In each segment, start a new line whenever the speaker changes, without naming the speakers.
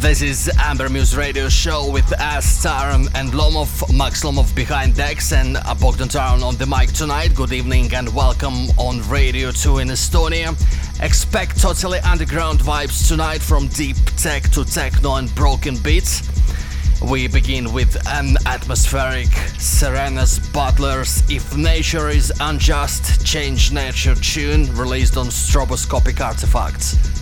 This is Amber Muse Radio Show with us, Taran and Lomov, Max Lomov behind decks, and uh, Bogdan Taran on the mic tonight. Good evening and welcome on Radio 2 in Estonia. Expect totally underground vibes tonight from deep tech to techno and broken beats. We begin with an atmospheric Serena's Butlers If Nature is Unjust Change Nature tune released on Stroboscopic Artifacts.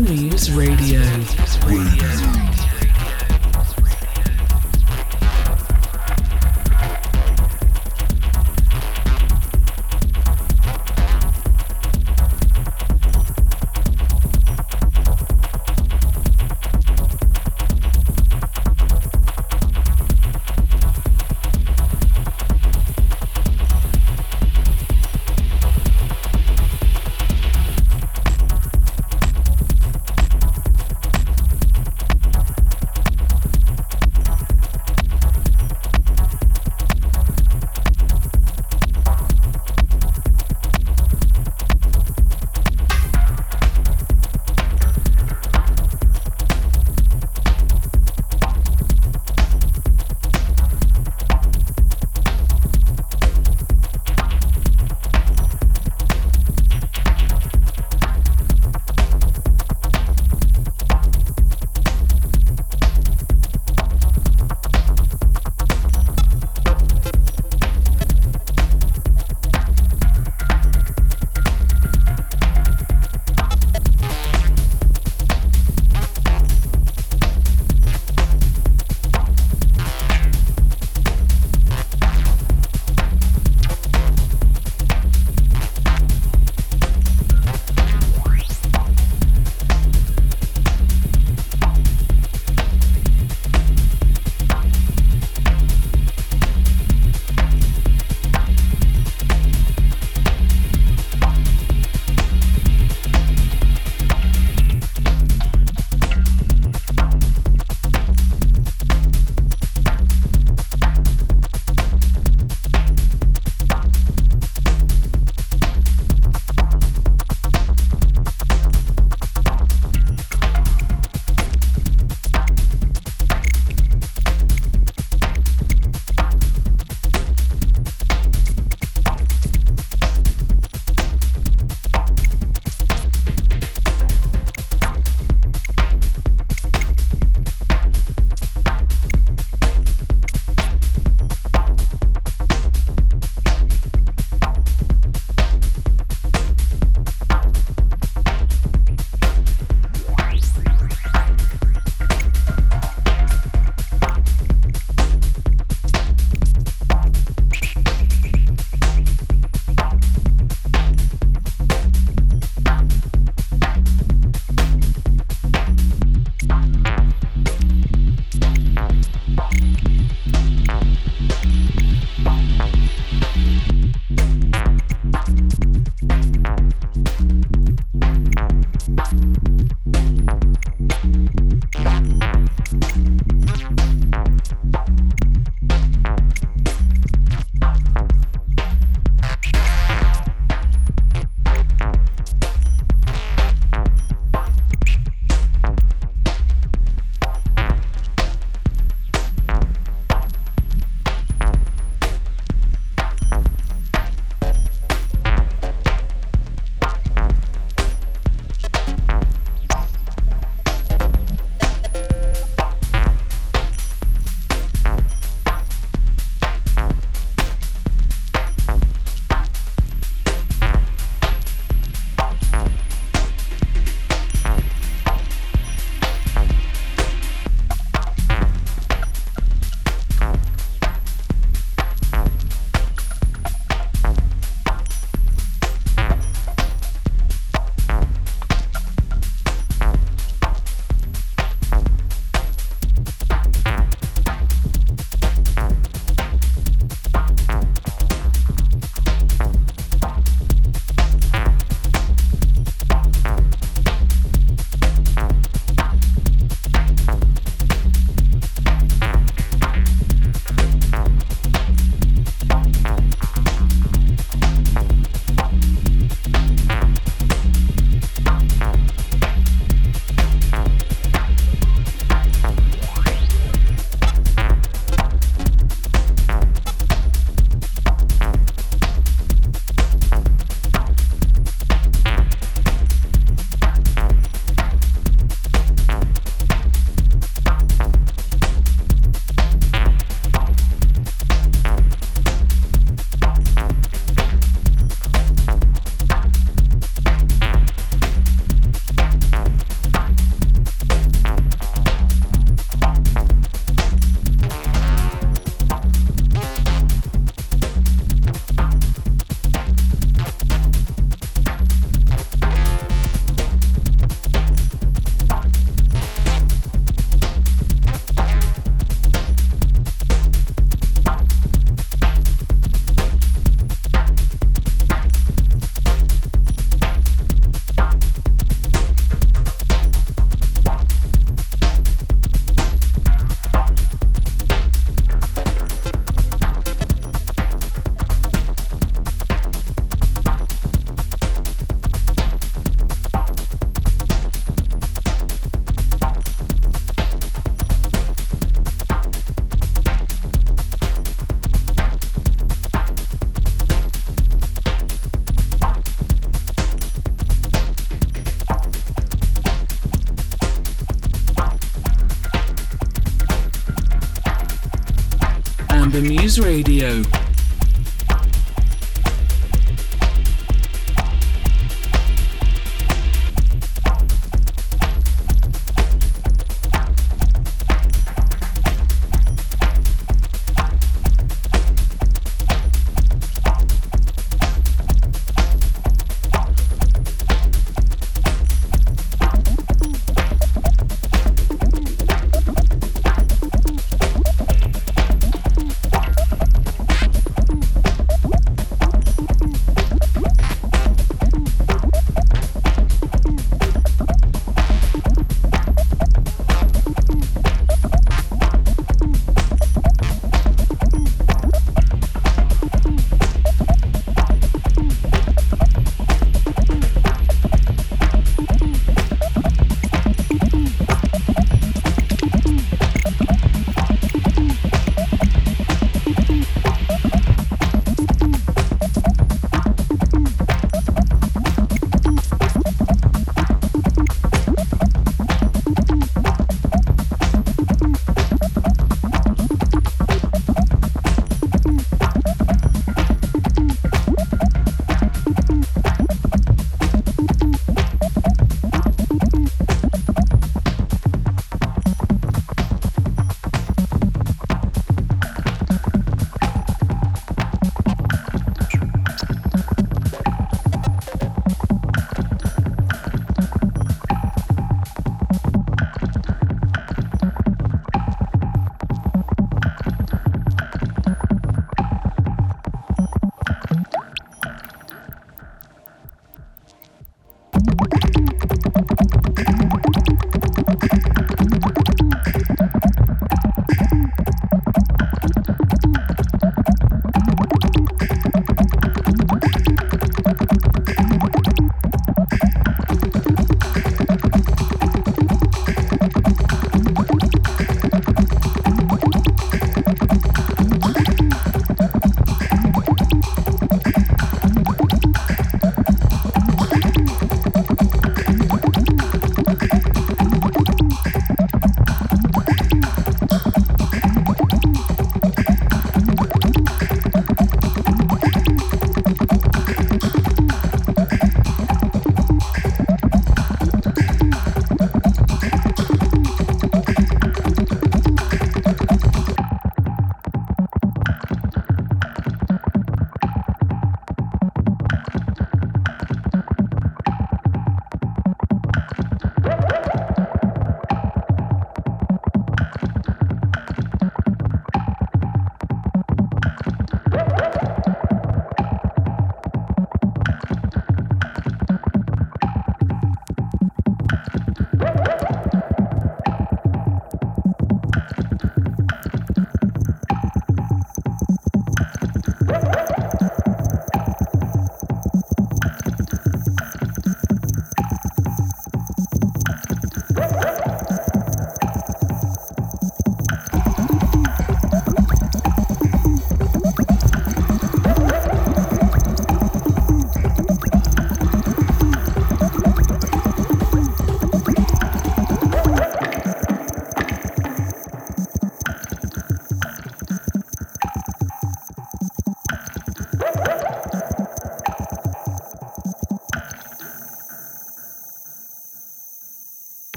Muse Radio. Radio.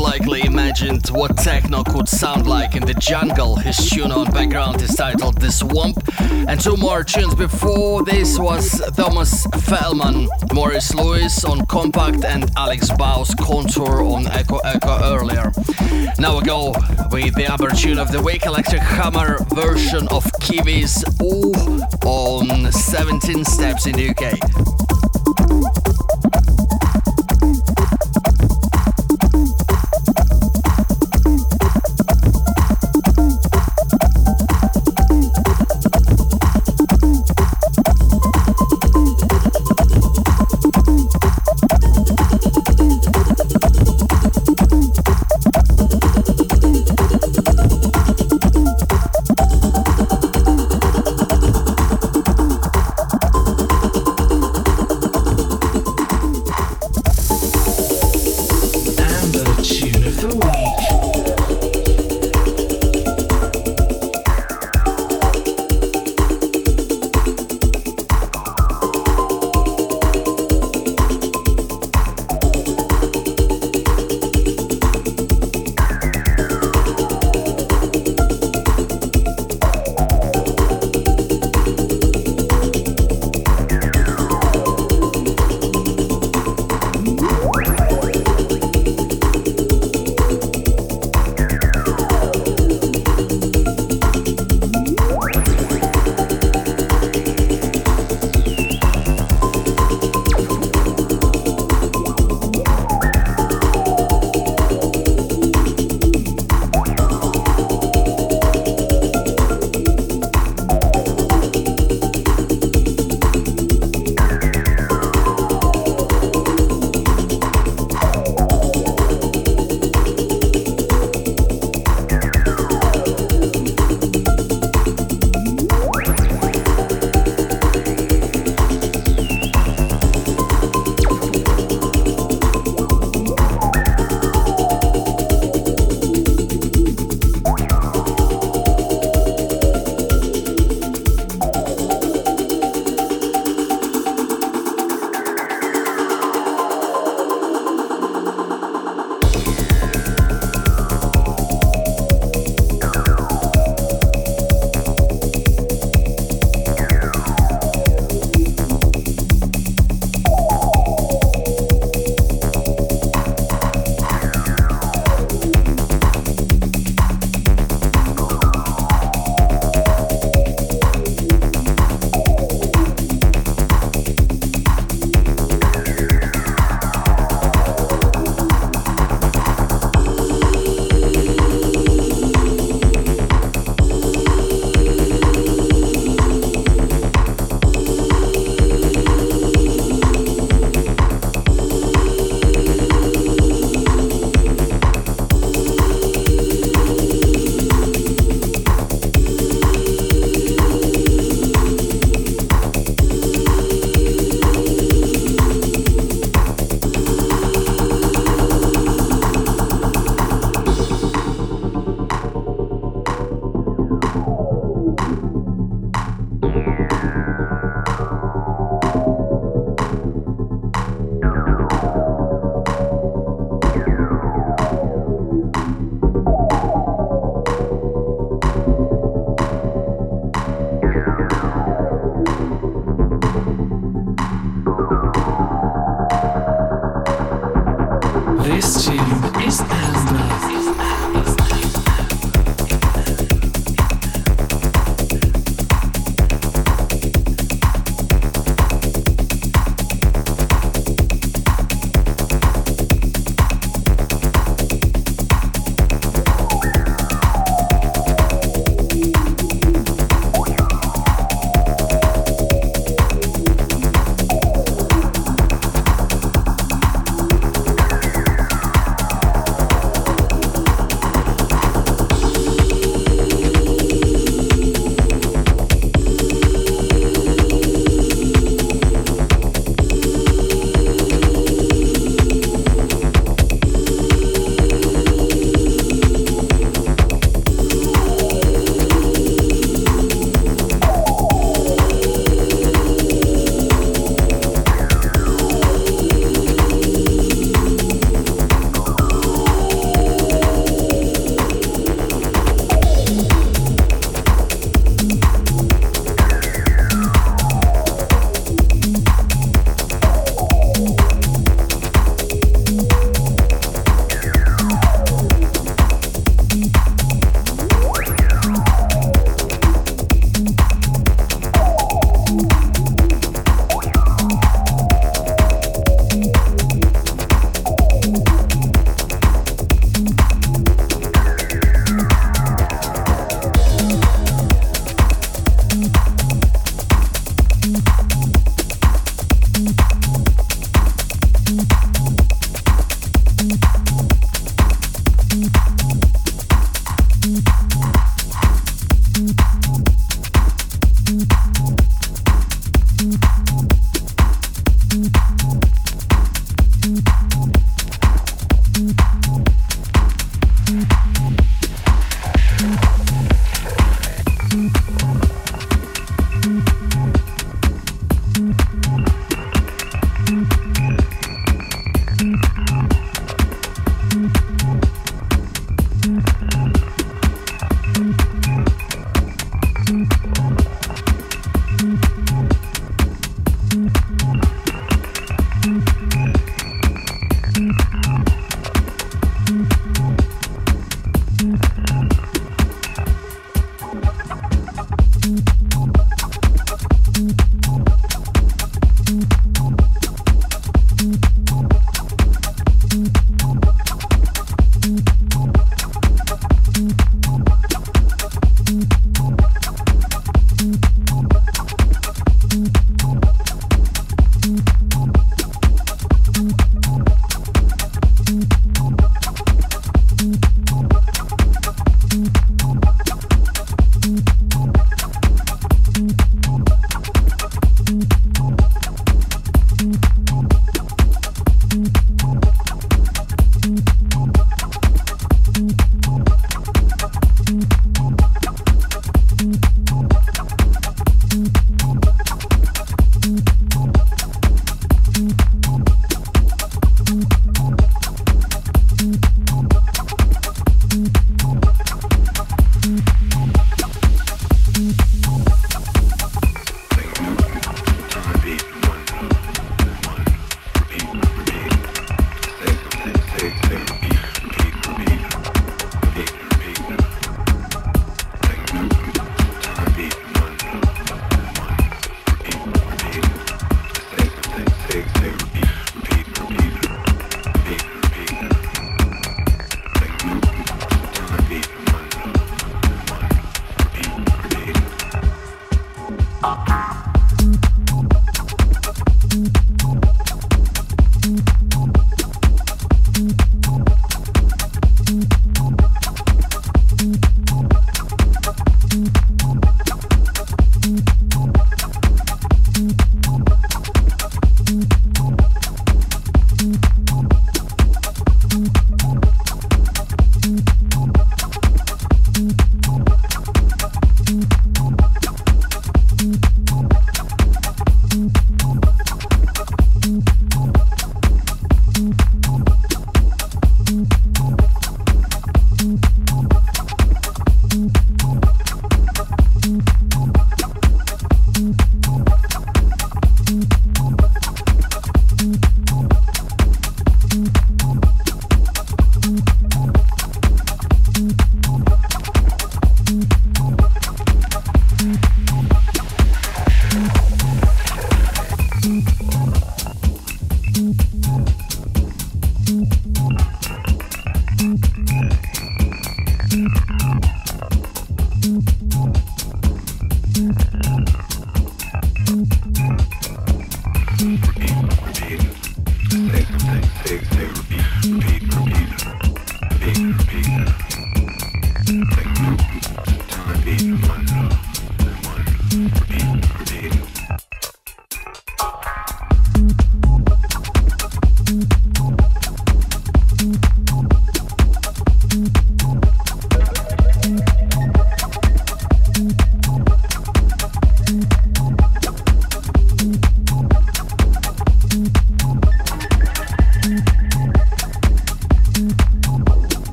Likely imagined what techno could sound like in the jungle. His tune on background is titled The Swamp. And two more tunes before this was Thomas Fehlmann, Morris Lewis on Kompakt, and Alex Bau's Contour on Echo Echo earlier. Now we go with the other tune of the week, Electric Hammer version of Kiwi's Ooh on 17 Steps in the UK.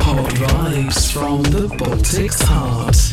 Hot vibes from the Baltic's heart.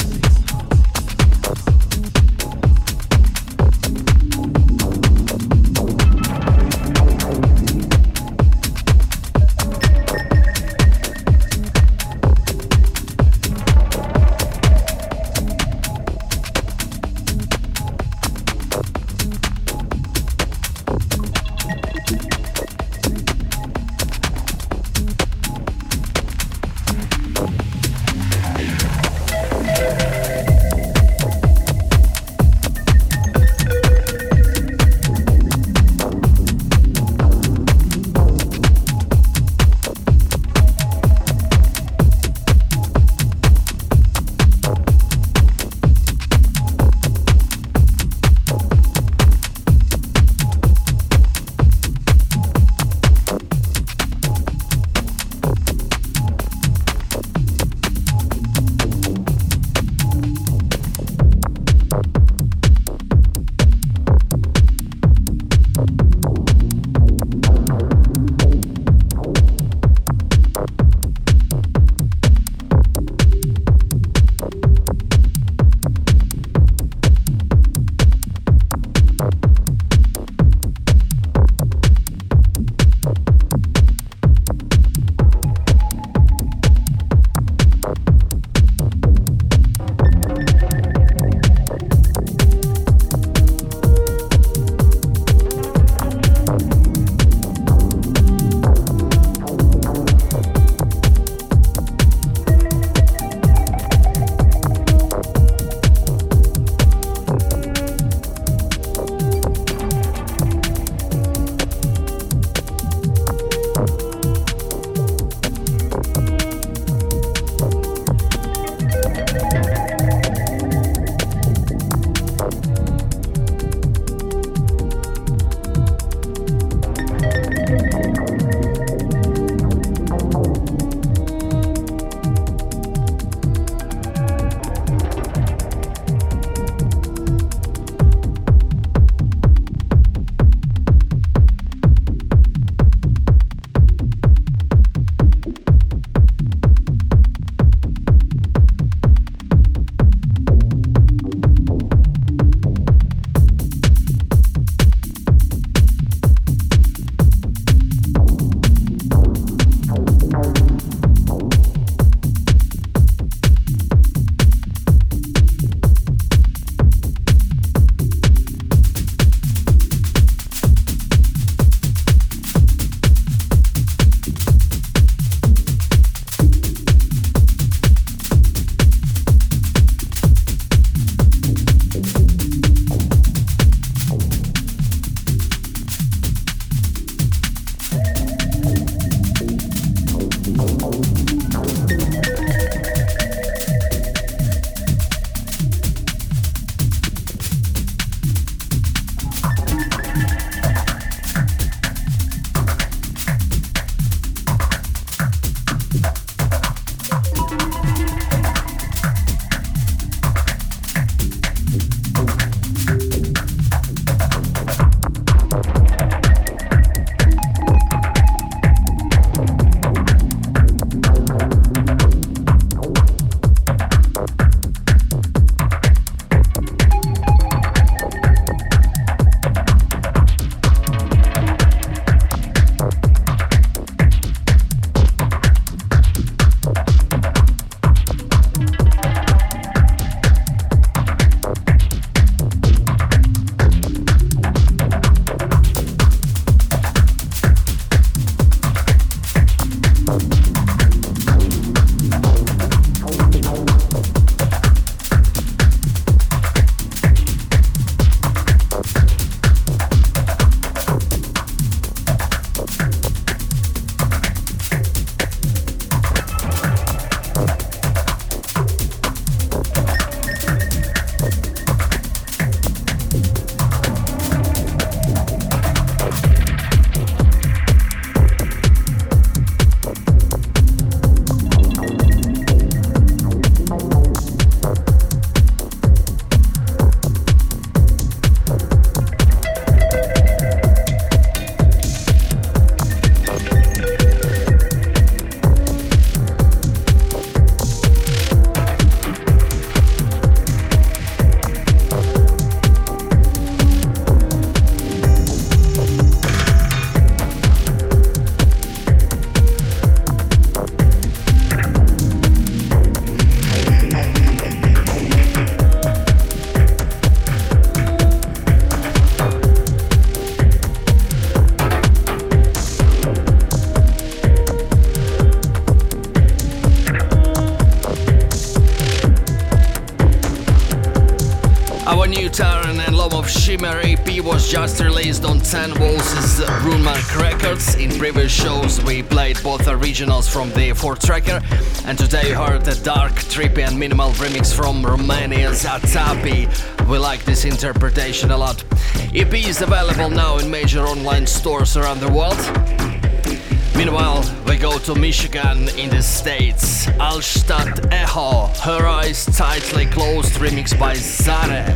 Lomov Shimmer EP was just released on 10 Walls' Runemark Records. In previous shows, we played both originals from the 4 tracker, and today you heard a dark, trippy, and minimal remix from Romania's Atapi. We like this interpretation a lot. EP is available now in major online stores around the world. Meanwhile, we go to Michigan in the States. Altstadt Echo, Her Eyes Tightly Closed remix by Zare.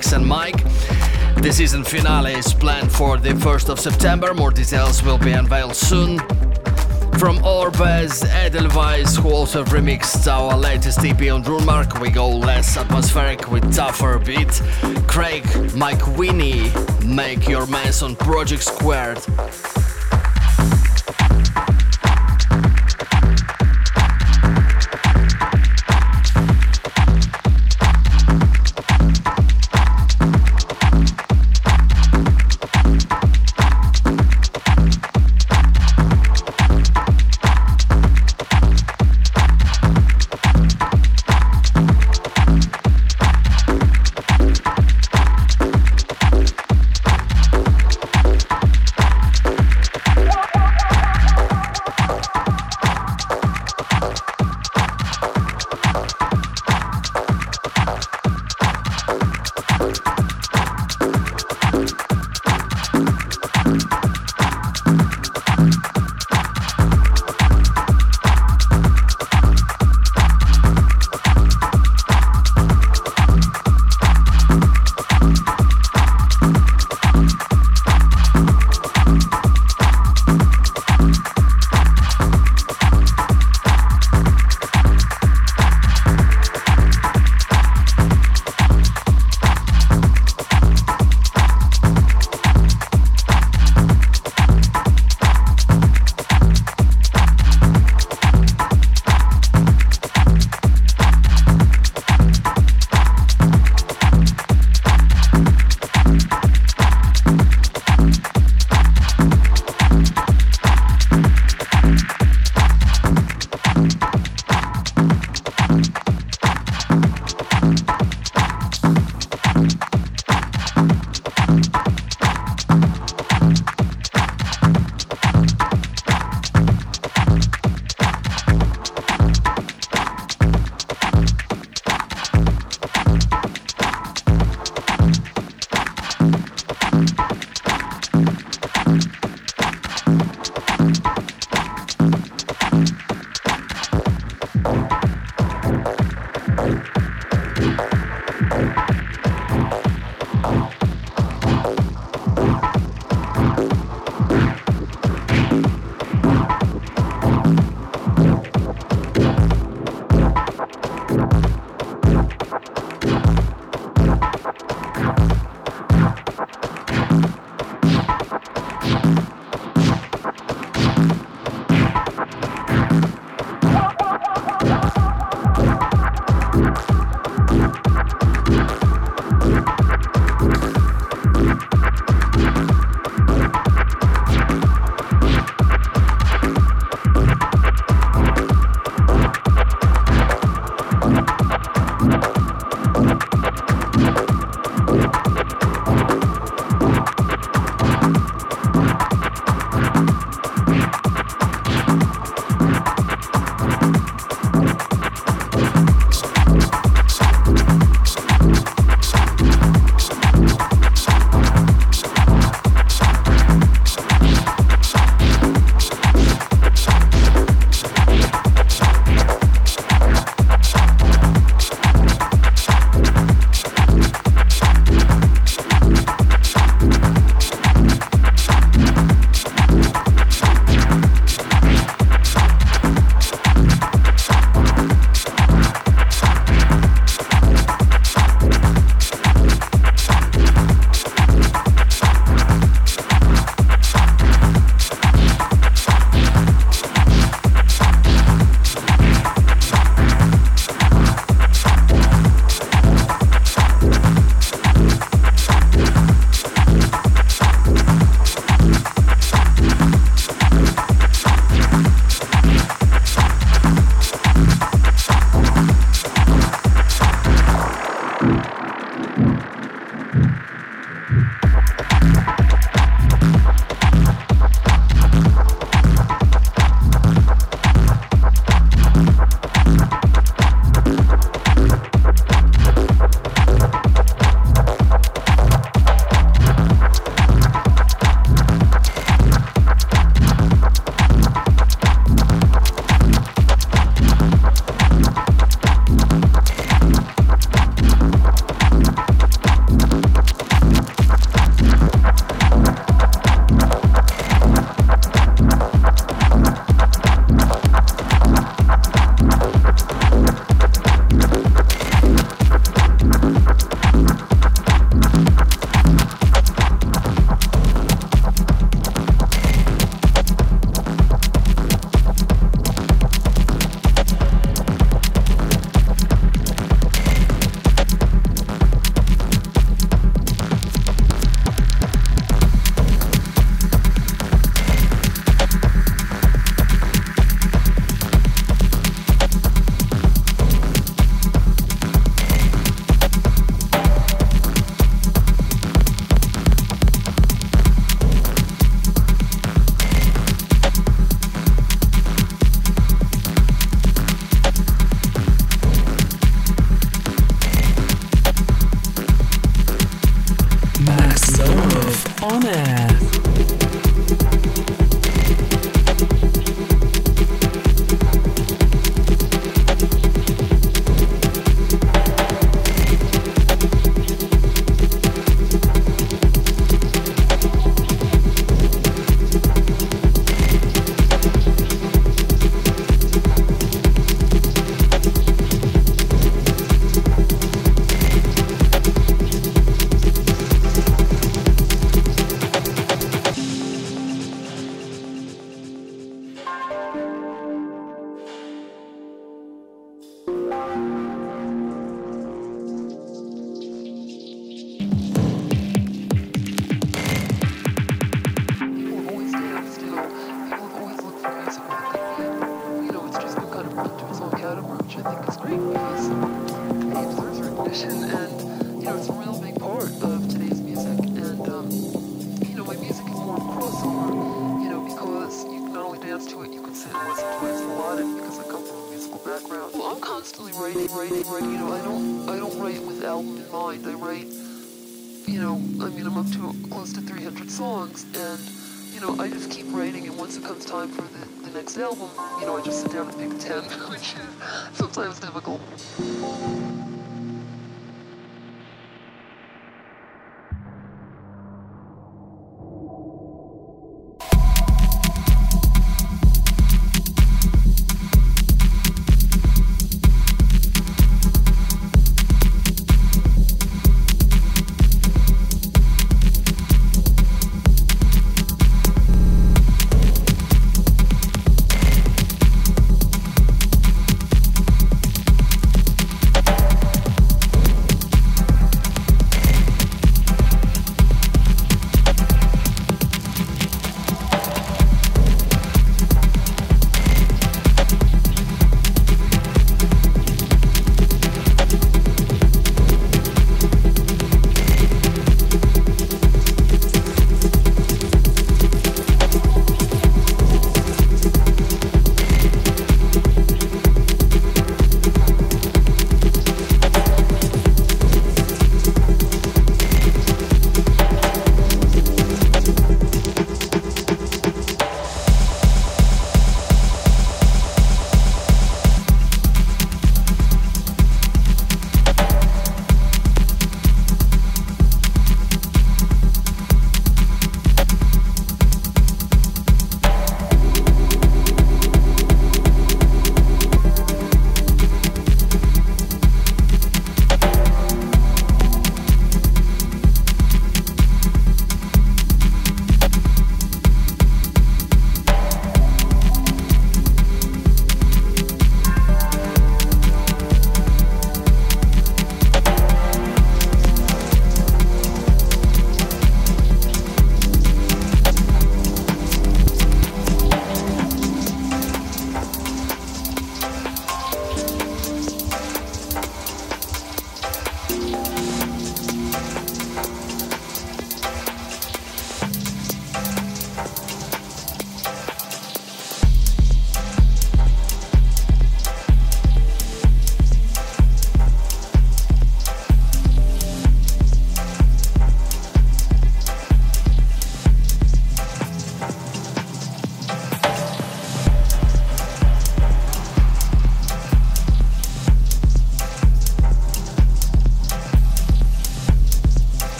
And Mike. The season finale is planned for the 1st of September. More details will be unveiled soon. From Orbez, Edelweiss, who also remixed our latest EP on Runemark, we go less atmospheric with tougher beat. Craig, Mike Winnie, make your mess on Project Squared.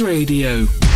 Radio.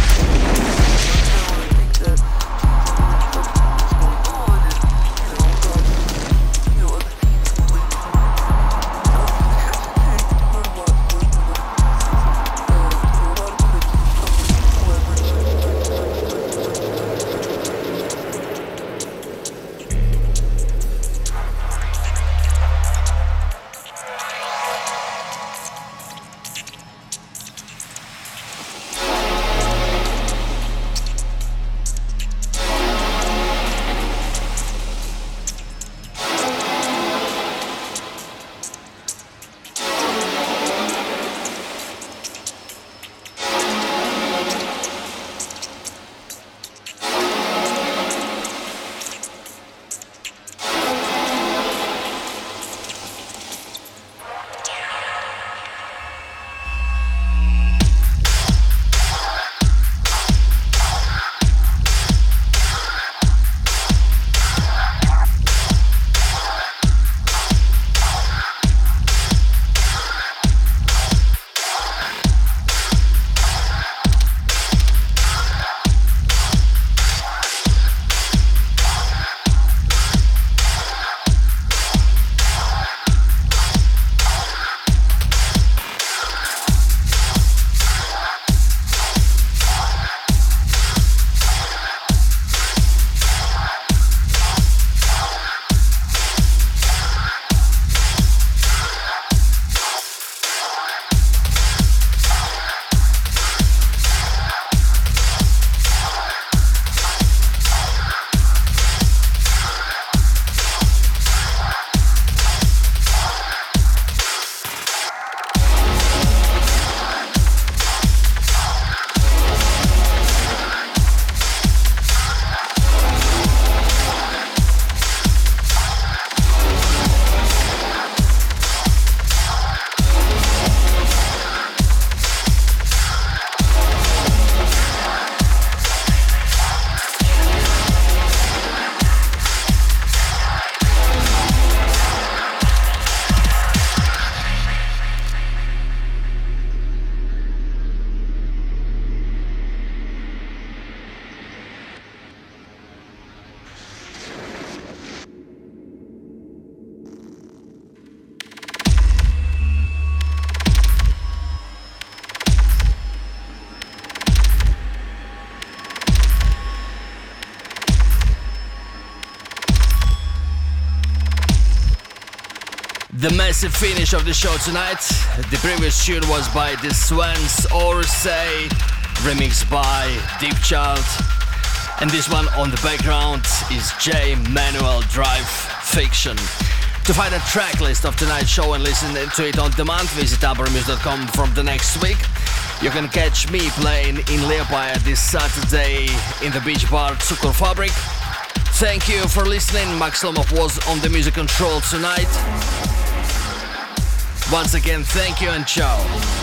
The finish of the show tonight. The previous tune was by the Swans Orsay, remixed by Deepchild. And this one on the background is J. Manuel Drive Fiction. To find a track list of tonight's show and listen to it on demand, visit ambermuse.com from the next week. You can catch me playing in Liepāja this Saturday in the beach bar Cukor Fabrik. Thank you for listening. Max Lomov was on the music control tonight. Once again, thank you and ciao.